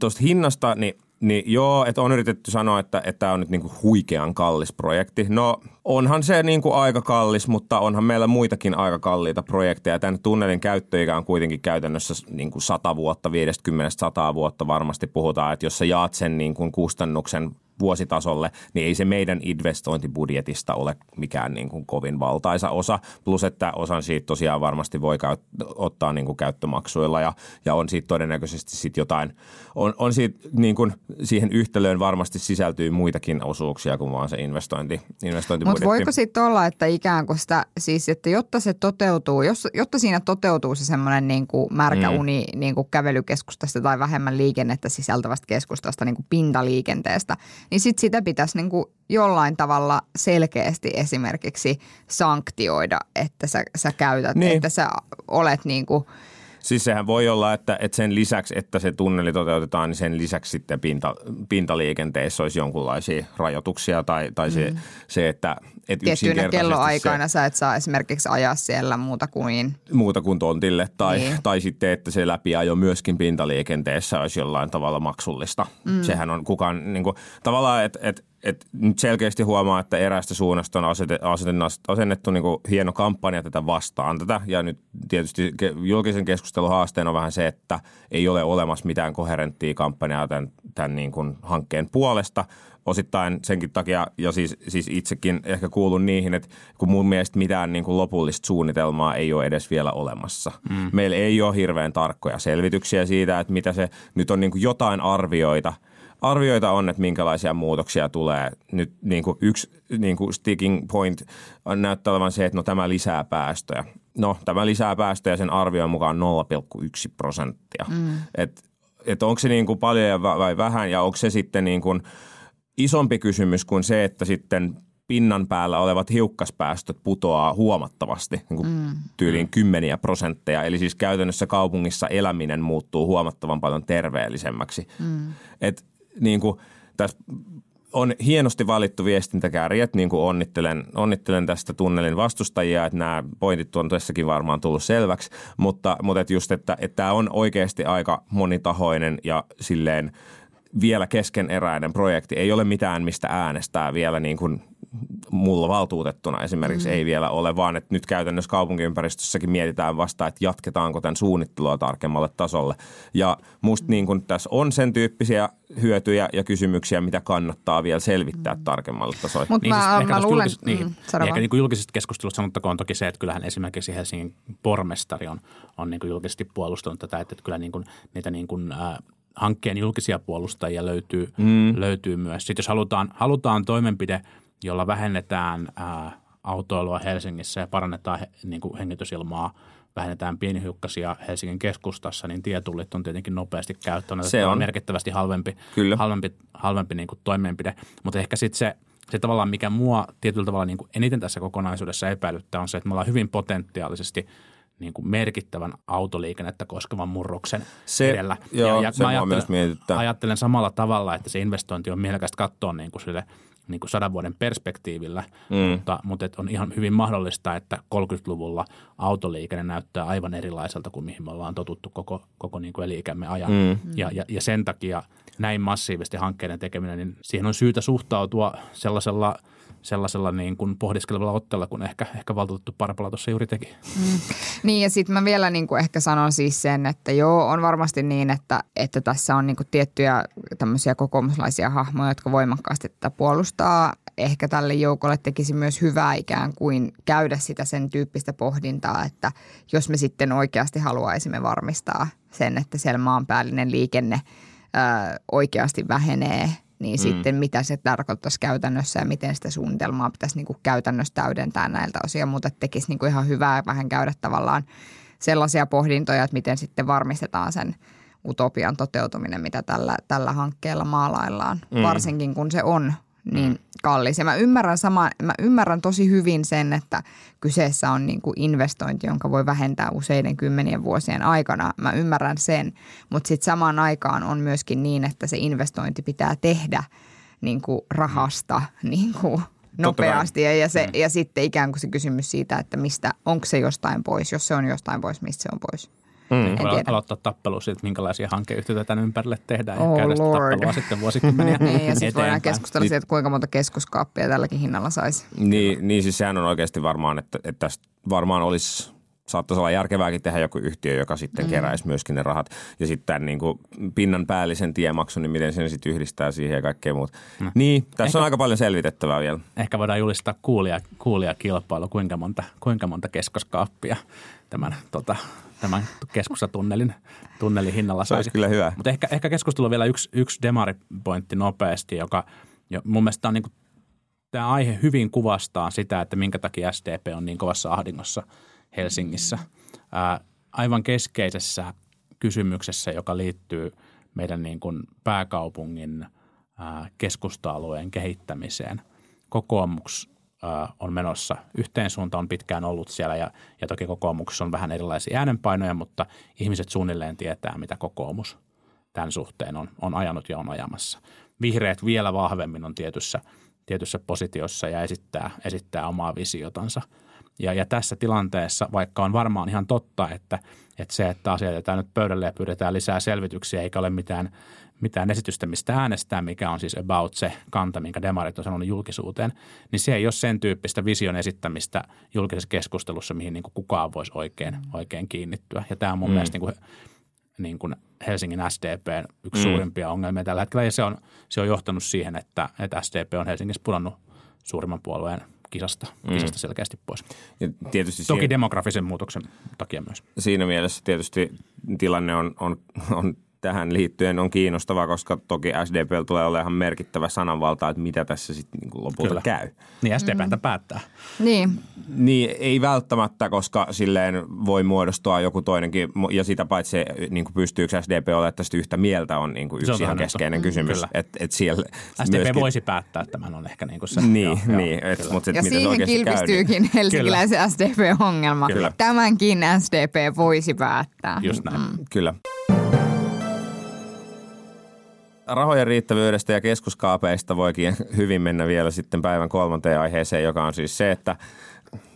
Tuosta hinnasta, niin niin joo, että on yritetty sanoa, että tämä on nyt niinku huikean kallis projekti. No onhan se niinku aika kallis, mutta onhan meillä muitakin aika kalliita projekteja. Tämän tunnelin käyttöikä on kuitenkin käytännössä niinku 100 vuotta, 50-100 vuotta varmasti puhutaan, että jos sä jaat sen niinku kustannuksen vuositasolle, niin ei se meidän investointibudjetista ole mikään niin kuin kovin valtaisa osa. Plus, että osan siitä tosiaan varmasti voi käyt, ottaa niin kuin käyttömaksuilla ja, ja on siitä todennäköisesti sit jotain, on, on siitä niin kuin siihen yhtälöön varmasti sisältyy muitakin osuuksia kuin vaan se investointi, investointibudjetti. Mutta voiko sitten olla, että ikään kuin sitä, siis että jotta se toteutuu, jos, jotta siinä toteutuu se semmoinen niin kuin märkä mm. uni niin kuin kävelykeskustasta tai vähemmän liikennettä sisältävästä keskustasta, niin kuin pintaliikenteestä, niin sit sitä pitäisi niin kuin jollain tavalla selkeästi esimerkiksi sanktioida, että sä, sä käytät, niin. että sä olet niin kuin – Siis sehän voi olla, että, että sen lisäksi, että se tunneli toteutetaan, niin sen lisäksi sitten pinta, pintaliikenteessä olisi jonkunlaisia rajoituksia tai, tai se, mm. se, että, että Tiettyinä kelloaikoina se, sä et saa esimerkiksi ajaa siellä muuta kuin... Muuta kuin tontille tai, Niin. tai sitten, että se läpiajo myöskin pintaliikenteessä olisi jollain tavalla maksullista. Mm. Sehän on kukaan, niin kuin, tavallaan, että, että et nyt selkeästi huomaa, että eräästä suunnasta on asete, asennettu, asennettu niin hieno kampanja tätä vastaan tätä. Ja nyt tietysti julkisen keskustelun haasteen on vähän se, että ei ole olemassa mitään koherenttia kampanjaa tämän, tämän niin kuin hankkeen puolesta. Osittain senkin takia, ja siis, siis itsekin ehkä kuulun niihin, että kun mun mielestä mitään niin kuin lopullista suunnitelmaa ei ole edes vielä olemassa. Mm. Meillä ei ole hirveän tarkkoja selvityksiä siitä, että mitä se nyt on niin kuin jotain arvioita – arvioita on, että minkälaisia muutoksia tulee. Nyt niin kuin yksi niin kuin sticking point on näyttää olevan se, että no tämä lisää päästöjä. No tämä lisää päästöjä sen arvion mukaan 0,1 prosenttia. Mm. Et, et onko se niin kuin paljon vai vähän ja onko se sitten niin kuin isompi kysymys kuin se, että sitten pinnan päällä olevat hiukkaspäästöt putoaa huomattavasti, niin kuin mm. tyyliin kymmeniä prosentteja. Eli siis käytännössä kaupungissa eläminen muuttuu huomattavan paljon terveellisemmäksi. Mm. Et niin kuin, tässä on hienosti valittu viestintäkärjet, niin kuin onnittelen, onnittelen tästä tunnelin vastustajia, että nämä pointit on tässäkin varmaan tullut selväksi, mutta, mutta että just, että, että tämä on oikeasti aika monitahoinen ja silleen vielä keskeneräinen projekti. Ei ole mitään, mistä äänestää vielä niin kuin mulla valtuutettuna esimerkiksi mm. ei vielä ole, vaan että nyt käytännössä kaupunkiympäristössäkin mietitään vasta, että jatketaanko tämän suunnittelua tarkemmalle tasolle. Ja musta mm. niin kun tässä on sen tyyppisiä hyötyjä ja kysymyksiä, mitä kannattaa vielä selvittää mm. tarkemmalle tasolle. Mutta Niin, mä, siis ehkä mä tuosta luulen, julkis- niin, mm, niin ehkä niin julkisesta keskustelusta sanottakoon toki se, että kyllähän esimerkiksi Helsingin pormestari on, on niin kuin julkisesti puolustanut tätä, että, että kyllä niin kuin, niitä niin kuin, äh, hankkeen julkisia puolustajia löytyy, mm. löytyy myös. Sitten jos halutaan, halutaan toimenpide, jolla vähennetään äh, autoilua Helsingissä ja parannetaan he, niin kuin hengitysilmaa, vähennetään pienihiukkasia Helsingin keskustassa, niin tietullit on tietenkin nopeasti käyttöön. Se on. merkittävästi halvempi, Kyllä. halvempi, halvempi niin kuin toimenpide. Mutta ehkä sitten se, se tavallaan, mikä mua tietyllä tavalla niin kuin eniten tässä kokonaisuudessa epäilyttää, on se, että me ollaan hyvin potentiaalisesti niin kuin merkittävän autoliikennettä koskevan murroksen Se- edellä. joo, se mua ajattelen, myös ajattelen samalla tavalla, että se investointi on mielekästä katsoa niin kuin sille niin kuin sadan vuoden perspektiivillä, mm. mutta, mutta et on ihan hyvin mahdollista, että 30-luvulla autoliikenne näyttää aivan erilaiselta kuin mihin me ollaan totuttu koko, koko niin kuin eli-ikämme ajan. Mm. Ja, ja, ja sen takia näin massiivisesti hankkeiden tekeminen, niin siihen on syytä suhtautua sellaisella sellaisella niin kuin pohdiskelevalla otteella, kun ehkä, ehkä valtuutettu Parpala tuossa juuri teki. Niin ja sitten mä vielä niin kuin ehkä sanon siis sen, että joo on varmasti niin, että, että tässä on niin kuin tiettyjä tämmöisiä kokoomuslaisia hahmoja, jotka voimakkaasti tätä puolustaa. Ehkä tälle joukolle tekisi myös hyvää ikään kuin käydä sitä sen tyyppistä pohdintaa, että jos me sitten oikeasti haluaisimme varmistaa sen, että siellä maanpäällinen liikenne ää, oikeasti vähenee – niin mm. sitten mitä se tarkoittaisi käytännössä ja miten sitä suunnitelmaa pitäisi niin kuin käytännössä täydentää näiltä osia, mutta tekisi niin kuin ihan hyvää vähän käydä tavallaan sellaisia pohdintoja, että miten sitten varmistetaan sen utopian toteutuminen, mitä tällä, tällä hankkeella maalaillaan, mm. varsinkin kun se on niin kallis. Ja mä ymmärrän, sama, mä ymmärrän tosi hyvin sen, että kyseessä on niin kuin investointi, jonka voi vähentää useiden kymmenien vuosien aikana. Mä ymmärrän sen, mutta sitten samaan aikaan on myöskin niin, että se investointi pitää tehdä niin kuin rahasta niin kuin nopeasti. Ja, ja, se, ja sitten ikään kuin se kysymys siitä, että mistä, onko se jostain pois. Jos se on jostain pois, mistä se on pois. Mm. En Voi tiedä. aloittaa tappelu siitä, että minkälaisia hankeyhtiöitä tämän ympärille tehdään Oh ja käydä sitä Lord. tappelua sitten vuosikymmeniä Niin, ja sitten voidaan eteenpäin. keskustella siitä, että kuinka monta keskuskaappia tälläkin hinnalla saisi. Niin, niin siis sehän on oikeasti varmaan, että, että tästä varmaan olisi saattaisi olla järkevääkin tehdä joku yhtiö, joka sitten mm. keräisi myöskin ne rahat. Ja sitten tämän niin kuin pinnan päällisen tiemaksun, niin miten sen sitten yhdistää siihen ja kaikkea muuta. Mm. Niin, tässä Ehkä. on aika paljon selvitettävää vielä. Ehkä voidaan julistaa kuulia, kuulia kilpailu, kuinka monta, kuinka monta keskoskaappia tämän, tota, tämän keskustatunnelin tunnelin hinnalla Se saisi. kyllä hyvä. Mutta ehkä, ehkä keskustelu vielä yksi, yksi demaripointti nopeasti, joka jo, mun mielestä on niin tämä aihe hyvin kuvastaa sitä, että minkä takia SDP on niin kovassa ahdingossa Helsingissä. Ää, aivan keskeisessä kysymyksessä, joka liittyy meidän niin kuin pääkaupungin ää, keskusta-alueen kehittämiseen. Kokoomus on menossa yhteen suuntaan, on pitkään ollut siellä ja, ja toki kokoomuksessa on vähän erilaisia äänenpainoja, mutta ihmiset suunnilleen tietää, mitä kokoomus tämän suhteen on, on ajanut ja on ajamassa. Vihreät vielä vahvemmin on tietyssä, tietyssä positiossa ja esittää, esittää omaa visiotansa. Ja, ja tässä tilanteessa, vaikka on varmaan ihan totta, että, että se, että asiat jätetään nyt pöydälle ja pyydetään lisää selvityksiä, eikä ole mitään mitään esitystä, mistä äänestää, mikä on siis about se kanta, minkä demarit on sanonut julkisuuteen, niin se ei ole sen tyyppistä vision esittämistä julkisessa keskustelussa, mihin niin kuin kukaan voisi oikein, oikein kiinnittyä. Ja tämä on mun mm. mielestä niin kuin, niin kuin Helsingin SDPn yksi mm. suurimpia ongelmia tällä hetkellä, ja se on, se on johtanut siihen, että, että SDP on Helsingissä pudonnut suurimman puolueen kisasta, mm. kisasta selkeästi pois. Ja tietysti Toki siihen, demografisen muutoksen takia myös. Siinä mielessä tietysti tilanne on, on, on tähän liittyen on kiinnostava, koska toki SDP tulee olemaan ihan merkittävä sananvalta, että mitä tässä sitten niin lopulta Kyllä. käy. Niin SDP mm. päättää. Niin. Niin, ei välttämättä, koska silleen voi muodostua joku toinenkin, ja sitä paitsi niin kuin pystyykö SDP olemaan tästä yhtä mieltä on niin kuin yksi ihan keskeinen kysymys. Mm, et, et siellä SDP myöskin... voisi päättää, että tämän on ehkä niin kuin se. Niin, joo, niin et, joo, mutta et, ja miten siihen kilpistyykin niin... helsinkiläisen SDP-ongelma. Kyllä. Tämänkin SDP voisi päättää. Just näin. Mm. Kyllä rahojen riittävyydestä ja keskuskaapeista voikin hyvin mennä vielä sitten päivän kolmanteen aiheeseen, joka on siis se, että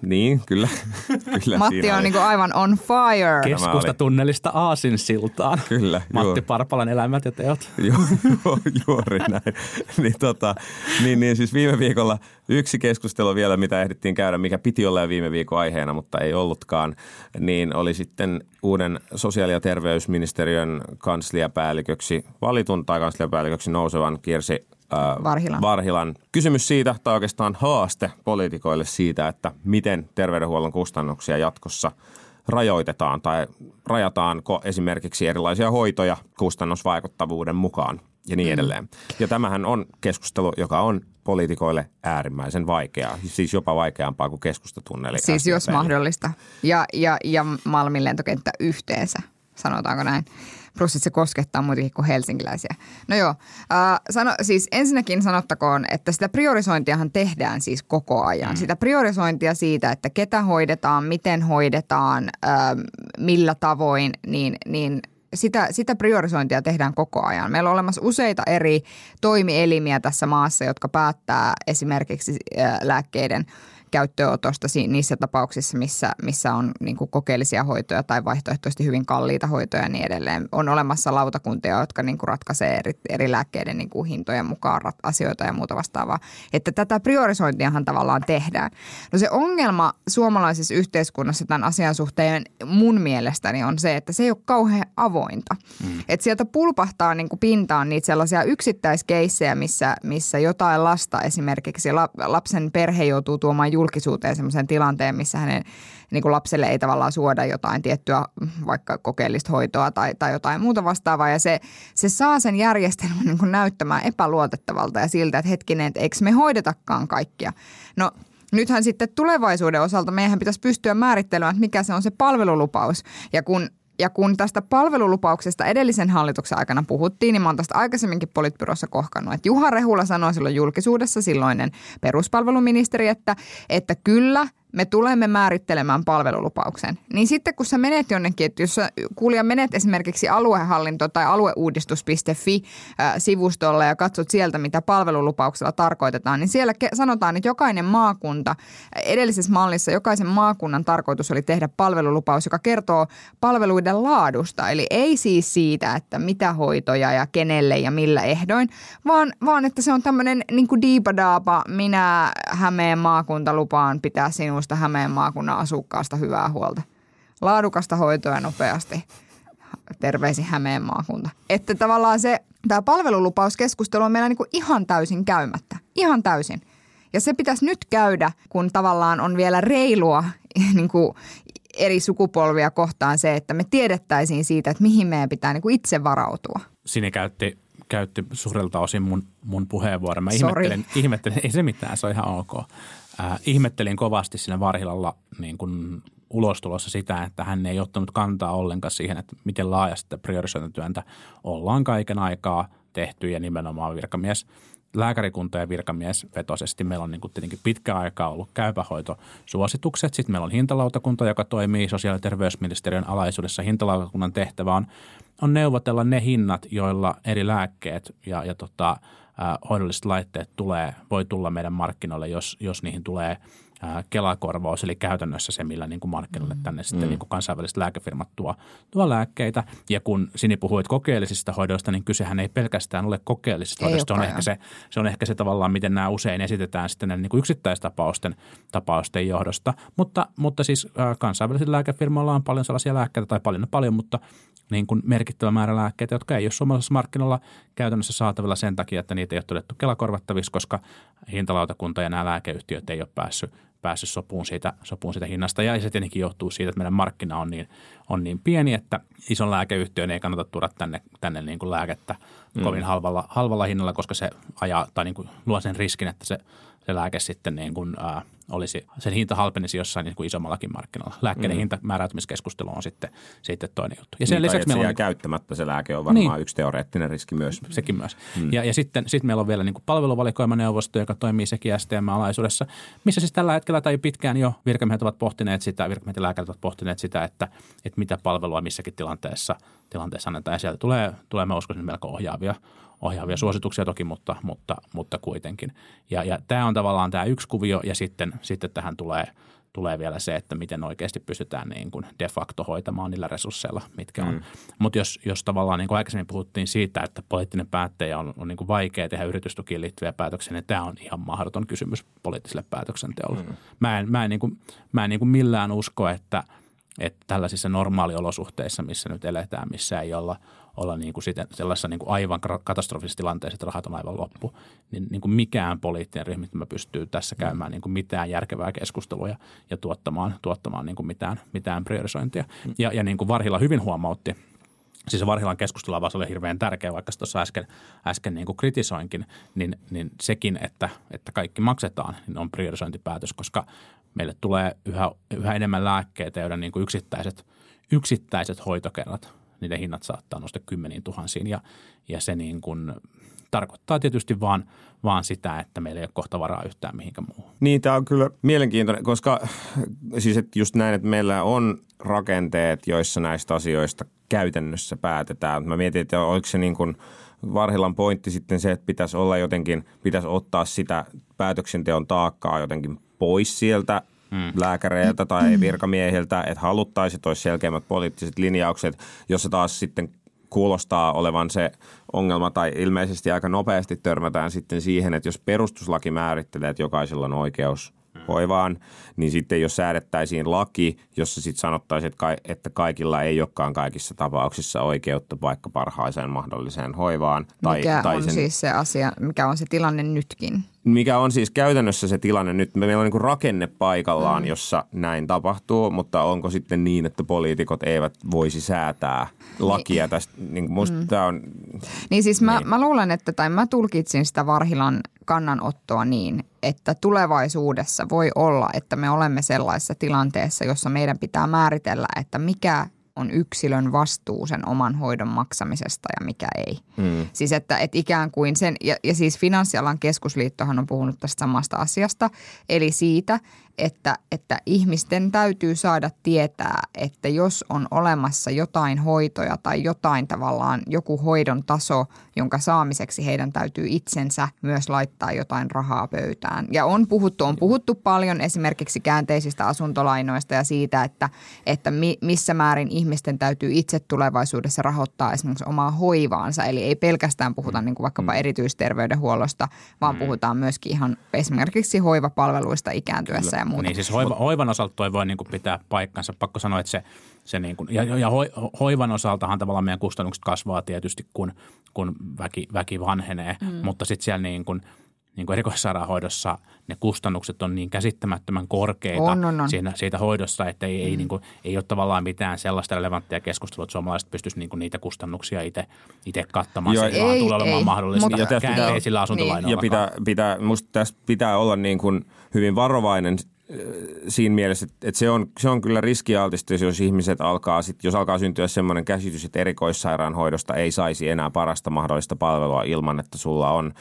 niin, kyllä. kyllä Matti on niin aivan on fire. Keskustatunnelista Aasinsiltaan. Kyllä. Matti joo. Parpalan elämät ja teot. joo, joo, juuri näin. niin, tota, niin, niin siis viime viikolla yksi keskustelu vielä, mitä ehdittiin käydä, mikä piti olla jo viime viikon aiheena, mutta ei ollutkaan, niin oli sitten uuden sosiaali- ja terveysministeriön kansliapäälliköksi valitun tai kansliapäälliköksi nousevan Kirsi äh, Varhilan. Varhilan kysymys siitä, tai oikeastaan haaste poliitikoille siitä, että miten terveydenhuollon kustannuksia jatkossa rajoitetaan tai rajataanko esimerkiksi erilaisia hoitoja kustannusvaikuttavuuden mukaan ja niin mm. edelleen. Ja tämähän on keskustelu, joka on poliitikoille äärimmäisen vaikeaa, siis jopa vaikeampaa kuin keskustatunneli. Siis jos mahdollista. Ja, ja, ja Malmin lentokenttä yhteensä, sanotaanko näin. Plus, että se koskettaa muitakin kuin helsinkiläisiä. No joo, äh, sano, siis ensinnäkin sanottakoon, että sitä priorisointiahan tehdään siis koko ajan. Mm. Sitä priorisointia siitä, että ketä hoidetaan, miten hoidetaan, äh, millä tavoin, niin, niin sitä, sitä priorisointia tehdään koko ajan. Meillä on olemassa useita eri toimielimiä tässä maassa, jotka päättää esimerkiksi lääkkeiden – käyttöönotosta niissä tapauksissa, missä, missä on niin kuin kokeellisia hoitoja tai vaihtoehtoisesti hyvin kalliita hoitoja ja niin edelleen. On olemassa lautakuntia, jotka niin kuin ratkaisee eri, eri lääkkeiden niin kuin hintojen mukaan rat, asioita ja muuta vastaavaa. Että tätä priorisointiahan tavallaan tehdään. No se ongelma suomalaisessa yhteiskunnassa tämän asian suhteen mun mielestäni on se, että se ei ole kauhean avointa. Mm. Että sieltä pulpahtaa niin kuin pintaan niitä sellaisia yksittäiskeissejä, missä, missä jotain lasta esimerkiksi lapsen perhe joutuu tuomaan julkisuuteen sellaisen tilanteen, missä hänen niin kuin lapselle ei tavallaan suoda jotain tiettyä vaikka kokeellista hoitoa tai, tai jotain muuta vastaavaa. Ja se, se saa sen järjestelmän niin kuin näyttämään epäluotettavalta ja siltä, että hetkinen, että eikö me hoidetakaan kaikkia. No nythän sitten tulevaisuuden osalta meidän pitäisi pystyä määrittelemään, että mikä se on se palvelulupaus. Ja kun ja kun tästä palvelulupauksesta edellisen hallituksen aikana puhuttiin, niin mä oon tästä aikaisemminkin politbyrossa kohkannut, että Juha Rehula sanoi silloin julkisuudessa, silloinen peruspalveluministeri, että, että kyllä – me tulemme määrittelemään palvelulupauksen. Niin sitten kun sä menet jonnekin, että jos sä kuulija menet esimerkiksi aluehallinto- tai alueuudistus.fi-sivustolle ja katsot sieltä, mitä palvelulupauksella tarkoitetaan, niin siellä sanotaan, että jokainen maakunta, edellisessä mallissa jokaisen maakunnan tarkoitus oli tehdä palvelulupaus, joka kertoo palveluiden laadusta. Eli ei siis siitä, että mitä hoitoja ja kenelle ja millä ehdoin, vaan, vaan että se on tämmöinen niin kuin diipadaapa, minä Hämeen maakunta lupaan pitää sinun minusta Hämeen maakunnan asukkaasta hyvää huolta. Laadukasta hoitoa nopeasti. Terveisi Hämeen maakunta. Että tavallaan se, tämä palvelulupauskeskustelu on meillä niin kuin ihan täysin käymättä. Ihan täysin. Ja se pitäisi nyt käydä, kun tavallaan on vielä reilua niin kuin eri sukupolvia kohtaan se, että me tiedettäisiin siitä, että mihin meidän pitää niin kuin itse varautua. Sini käytti, käytti suurelta osin mun, mun puheenvuoron. Mä ihmettelin, ihmettelin, ei se mitään, se on ihan ok. Äh, ihmettelin kovasti siinä Varhilalla niin kuin ulostulossa sitä, että hän ei ottanut kantaa ollenkaan siihen, että miten laajasti priorisointityöntä ollaan kaiken aikaa tehty ja nimenomaan virkamies lääkärikunta ja virkamiesvetoisesti. Meillä on niin kuin tietenkin pitkä aikaa ollut käypähoitosuositukset. Sitten meillä on hintalautakunta, joka toimii sosiaali- ja terveysministeriön alaisuudessa. Hintalautakunnan tehtävä on, on neuvotella ne hinnat, joilla eri lääkkeet ja, ja tota, hoidolliset laitteet tulee, voi tulla meidän markkinoille, jos, jos niihin tulee – Kelakorvaus, eli käytännössä se, millä niin kuin markkinoille tänne sitten mm. niin kuin kansainväliset lääkefirmat tuo, tuo lääkkeitä. Ja kun Sini puhuit kokeellisista hoidoista, niin kysehän ei pelkästään ole kokeellisista hoidoista. Se on, ehkä se, se on ehkä se tavallaan, miten nämä usein esitetään sitten näiden niin kuin yksittäistapausten tapausten johdosta. Mutta, mutta siis kansainvälisillä lääkefirmoilla on paljon sellaisia lääkkeitä, tai paljon paljon, mutta niin kuin merkittävä määrä lääkkeitä, jotka ei ole suomalaisessa markkinoilla käytännössä saatavilla sen takia, että niitä ei ole todettu kelakorvattavissa, koska hintalautakunta ja nämä lääkeyhtiöt ei ole päässyt päässyt sopuun siitä, sopuun siitä hinnasta. Ja se tietenkin johtuu siitä, että meidän markkina on niin, on niin pieni, että ison lääkeyhtiön ei kannata tuoda tänne, tänne niin kuin lääkettä mm. kovin halvalla, halvalla hinnalla, koska se ajaa tai niin kuin luo sen riskin, että se, se lääke sitten niin kuin, ää, olisi, sen hinta halpenisi jossain niin kuin isommallakin markkinoilla. Lääkkeiden mm. hintamääräytymiskeskustelu on sitten, sitten toinen juttu. Ja sen niin, lisäksi meillä on... käyttämättä se lääke on varmaan niin, yksi teoreettinen riski myös. Sekin myös. Mm. Ja, ja sitten, sitten meillä on vielä niin kuin palveluvalikoimaneuvosto, joka toimii sekin STM-alaisuudessa, missä siis tällä hetkellä tai pitkään jo virkamiehet ovat pohtineet sitä, virkamiehet ja lääkärit ovat pohtineet sitä, että, että mitä palvelua missäkin tilanteessa, tilanteessa annetaan. Ja sieltä tulee, tulee mä uskoisin, melko ohjaavia, ohjaavia suosituksia toki, mutta, mutta, mutta kuitenkin. Ja, ja tämä on tavallaan tämä yksi kuvio ja sitten, sitten tähän tulee, tulee vielä se, että miten oikeasti pystytään niin kuin de facto hoitamaan niillä resursseilla, mitkä on. Mm. Mutta jos, jos tavallaan niin kuin aikaisemmin puhuttiin siitä, että poliittinen päättäjä on, on niin kuin vaikea tehdä yritystukiin liittyviä päätöksiä, niin tämä on ihan mahdoton kysymys poliittiselle päätöksenteolle. Mm. Mä en, mä en, niin kuin, mä en niin kuin millään usko, että, että tällaisissa normaaliolosuhteissa, missä nyt eletään, missä ei olla – olla niin kuin siten, sellaisessa niin kuin aivan katastrofisessa tilanteessa, että rahat on aivan loppu, niin, niin kuin mikään poliittinen ryhmittymä pystyy tässä käymään niin kuin mitään järkevää keskustelua ja, ja tuottamaan, tuottamaan niin kuin mitään, mitään priorisointia. Ja, ja niin kuin Varhila hyvin huomautti, siis Varhilan keskustelavaus oli hirveän tärkeä, vaikka tuossa äsken, äsken niin kuin kritisoinkin, niin, niin sekin, että, että kaikki maksetaan, niin on priorisointipäätös, koska meille tulee yhä, yhä enemmän lääkkeitä, joiden niin kuin yksittäiset, yksittäiset hoitokerrat niiden hinnat saattaa nousta kymmeniin tuhansiin ja, ja se niin kuin tarkoittaa tietysti vaan, vaan sitä, että meillä ei ole kohta varaa yhtään mihinkä muuhun. Niin, tämä on kyllä mielenkiintoinen, koska siis että just näin, että meillä on rakenteet, joissa näistä asioista käytännössä päätetään. Mä mietin, että oliko se niin kuin Varhilan pointti sitten se, että pitäisi olla jotenkin, pitäisi ottaa sitä päätöksenteon taakkaa jotenkin pois sieltä mm. lääkäreiltä tai virkamiehiltä, että haluttaisiin, että olisi selkeimmät poliittiset linjaukset, jossa taas sitten kuulostaa olevan se ongelma, tai ilmeisesti aika nopeasti törmätään sitten siihen, että jos perustuslaki määrittelee, että jokaisella on oikeus hoivaan, niin sitten jos säädettäisiin laki, jossa sitten sanottaisiin, että kaikilla ei olekaan kaikissa tapauksissa oikeutta vaikka parhaiseen mahdolliseen hoivaan. Tai, mikä tai on sen, siis se asia, mikä on se tilanne nytkin? Mikä on siis käytännössä se tilanne nyt? Meillä on niin rakenne paikallaan, mm. jossa näin tapahtuu, mutta onko sitten niin, että poliitikot eivät voisi säätää lakia niin. tästä? Niin musta mm. on... Niin siis mä, niin. mä luulen, että, tai mä tulkitsin sitä Varhilan kannanottoa niin, että tulevaisuudessa voi olla, että me olemme sellaisessa tilanteessa, jossa meidän pitää määritellä, että mikä on yksilön vastuu sen oman hoidon maksamisesta ja mikä ei. Mm. Siis että, että ikään kuin sen, ja, ja siis Finanssialan keskusliittohan on puhunut tästä samasta asiasta, eli siitä, että, että ihmisten täytyy saada tietää, että jos on olemassa jotain hoitoja tai jotain tavallaan joku hoidon taso, jonka saamiseksi heidän täytyy itsensä myös laittaa jotain rahaa pöytään. Ja on puhuttu, on puhuttu paljon esimerkiksi käänteisistä asuntolainoista ja siitä, että, että missä määrin ihmisten täytyy itse tulevaisuudessa rahoittaa esimerkiksi omaa hoivaansa. Eli ei pelkästään puhuta mm. niin kuin vaikkapa mm. erityisterveydenhuollosta, vaan mm. puhutaan myöskin ihan esimerkiksi hoivapalveluista ikääntyessä ja muuta. Niin siis hoiva, hoivan osalta toi voi niin kuin pitää paikkansa. Pakko sanoa, että se, se niin kuin, ja, ja ho, hoivan osaltahan tavallaan meidän kustannukset kasvaa tietysti, kun, kun väki, väki vanhenee. Mm. Mutta sitten siellä niin kuin – niin kuin erikoissairaanhoidossa ne kustannukset on niin käsittämättömän korkeita on, on, on. Siinä, siitä hoidossa, että ei, mm. ei, niin kuin, ei ole tavallaan mitään sellaista relevanttia keskustelua, että suomalaiset pystyisivät niin kuin niitä kustannuksia itse, itse kattamaan. Joo, se ei, vaan tulee olemaan mahdollista mutta, ja käänteisillä asuntolainoilla. Niin. Ja pitää, pitää, musta tässä pitää olla niin kuin hyvin varovainen siinä mielessä, että se on, se on kyllä riskialtista, jos ihmiset alkaa, sit, jos alkaa syntyä semmoinen käsitys, että erikoissairaanhoidosta ei saisi enää parasta mahdollista palvelua ilman, että sulla on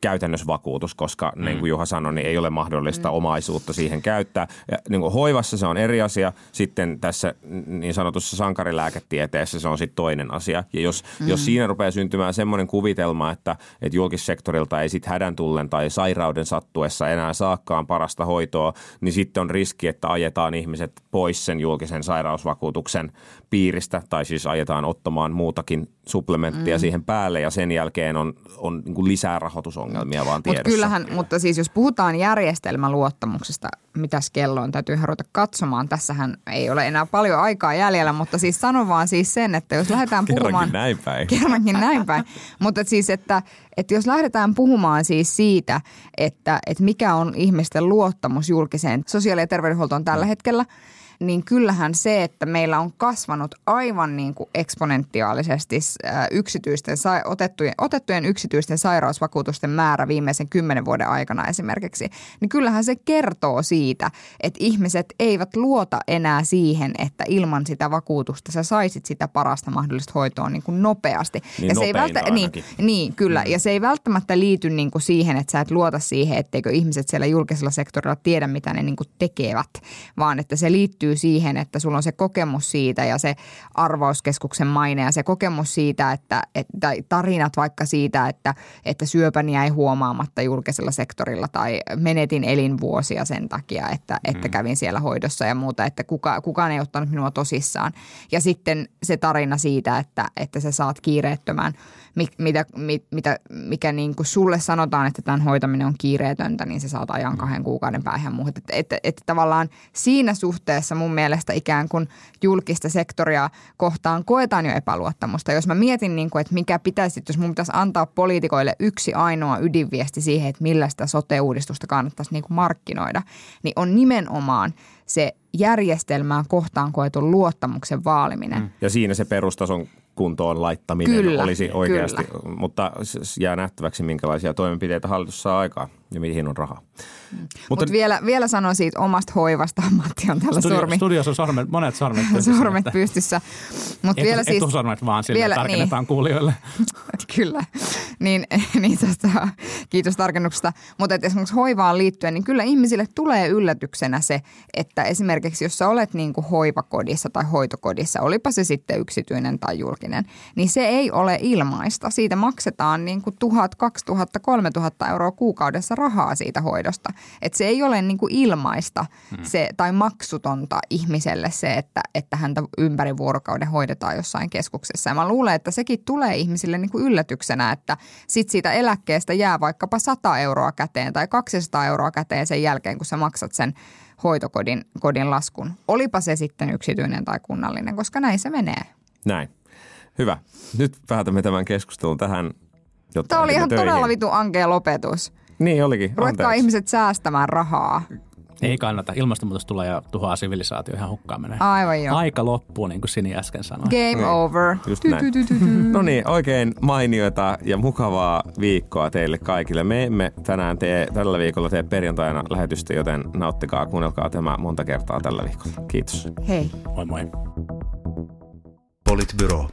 käytännössä vakuutus, koska mm. niin kuin Juha sanoi, niin ei ole mahdollista mm. omaisuutta siihen käyttää. Ja, niin kuin hoivassa se on eri asia, sitten tässä niin sanotussa sankarilääketieteessä se on sitten toinen asia. Ja jos, mm. jos siinä rupeaa syntymään semmoinen kuvitelma, että, että julkissektorilta ei sitten hädän tullen tai sairauden sattuessa enää saakkaan parasta hoitoa, niin sitten on riski, että ajetaan ihmiset pois sen julkisen sairausvakuutuksen piiristä tai siis ajetaan ottamaan muutakin supplementtia mm. siihen päälle ja sen jälkeen on, on niin kuin lisää rahoitusongelmia vaan tiedossa. Mut kyllähän, mutta siis jos puhutaan järjestelmäluottamuksesta, mitäs kello on, täytyy ruveta katsomaan. Tässähän ei ole enää paljon aikaa jäljellä, mutta siis sanon vaan siis sen, että jos lähdetään puhumaan... Kerrankin näin päin. Kerrankin näin päin. mutta siis, että, että jos lähdetään puhumaan siis siitä, että, että mikä on ihmisten luottamus julkiseen sosiaali- ja terveydenhuoltoon tällä mm. hetkellä – niin kyllähän se, että meillä on kasvanut aivan niin kuin eksponentiaalisesti äh, yksityisten, otettujen, otettujen yksityisten sairausvakuutusten määrä viimeisen kymmenen vuoden aikana esimerkiksi, niin kyllähän se kertoo siitä, että ihmiset eivät luota enää siihen, että ilman sitä vakuutusta sä saisit sitä parasta mahdollista hoitoa niin kuin nopeasti. Niin ja se ei välttä, niin, niin, kyllä. Mm. Ja se ei välttämättä liity niin kuin siihen, että sä et luota siihen, etteikö ihmiset siellä julkisella sektorilla tiedä, mitä ne niin kuin tekevät, vaan että se liittyy liittyy siihen, että sulla on se kokemus siitä ja se arvauskeskuksen maine ja se kokemus siitä, että, että tarinat vaikka siitä, että, että syöpäni jäi huomaamatta julkisella sektorilla tai menetin elinvuosia sen takia, että, että mm. kävin siellä hoidossa ja muuta, että kuka, kukaan ei ottanut minua tosissaan. Ja sitten se tarina siitä, että, että sä saat kiireettömän – mitä, mitä, mikä niin kuin sulle sanotaan, että tämän hoitaminen on kiireetöntä, niin se saat ajan kahden kuukauden päähän muuhun. Että, että, että tavallaan siinä suhteessa mun mielestä ikään kuin julkista sektoria kohtaan koetaan jo epäluottamusta. Jos mä mietin, niin kuin, että mikä pitäisi, jos mun pitäisi antaa poliitikoille yksi ainoa ydinviesti siihen, että millä sitä sote-uudistusta kannattaisi niin kuin markkinoida, niin on nimenomaan se järjestelmään kohtaan koetun luottamuksen vaaliminen. Mm. Ja siinä se perustason kuntoon laittaminen kyllä, olisi oikeasti, kyllä. mutta jää nähtäväksi, minkälaisia toimenpiteitä hallitus saa aikaa ja mihin on rahaa. Mm. Mutta Mut vielä, vielä sanon siitä omasta hoivasta. Matti on tällä Studio, sormi. Studiossa on sormet, monet sormet pystyssä. sormet pystyssä. Mut Etu, vielä siis, etusormet vaan sille vielä, tarkennetaan niin. kuulijoille. kyllä. Niin, niin tästä, kiitos tarkennuksesta. Mutta esimerkiksi hoivaan liittyen, niin kyllä ihmisille tulee yllätyksenä se, että esimerkiksi jos sä olet niin kuin hoivakodissa tai hoitokodissa, olipa se sitten yksityinen tai julkinen, niin se ei ole ilmaista. Siitä maksetaan niin kuin 1000, 2000, 3000 euroa kuukaudessa rahaa siitä hoidosta. Et se ei ole niin kuin ilmaista hmm. se, tai maksutonta ihmiselle se, että, että häntä ympäri vuorokauden hoidetaan jossain keskuksessa. Ja mä luulen, että sekin tulee ihmisille niin kuin yllätyksenä, että sit siitä eläkkeestä jää vaikkapa 100 euroa käteen tai 200 euroa käteen sen jälkeen, kun sä maksat sen hoitokodin kodin laskun. Olipa se sitten yksityinen tai kunnallinen, koska näin se menee. Näin. Hyvä. Nyt päätämme tämän keskustelun tähän. Tämä oli ihan töihin. todella vitu ankea lopetus. Niin olikin. Ruvetkaa ihmiset säästämään rahaa. Ei kannata. Ilmastonmuutos tulee ja tuhoaa sivilisaatio ihan hukkaan menee. Aivan joo. Aika loppuu, niin kuin Sini äsken sanoi. Game niin. over. Just näin. no niin, oikein mainioita ja mukavaa viikkoa teille kaikille. Me emme tänään tee, tällä viikolla tee perjantaina lähetystä, joten nauttikaa, kuunnelkaa tämä monta kertaa tällä viikolla. Kiitos. Hei. Moi moi. Politbyro.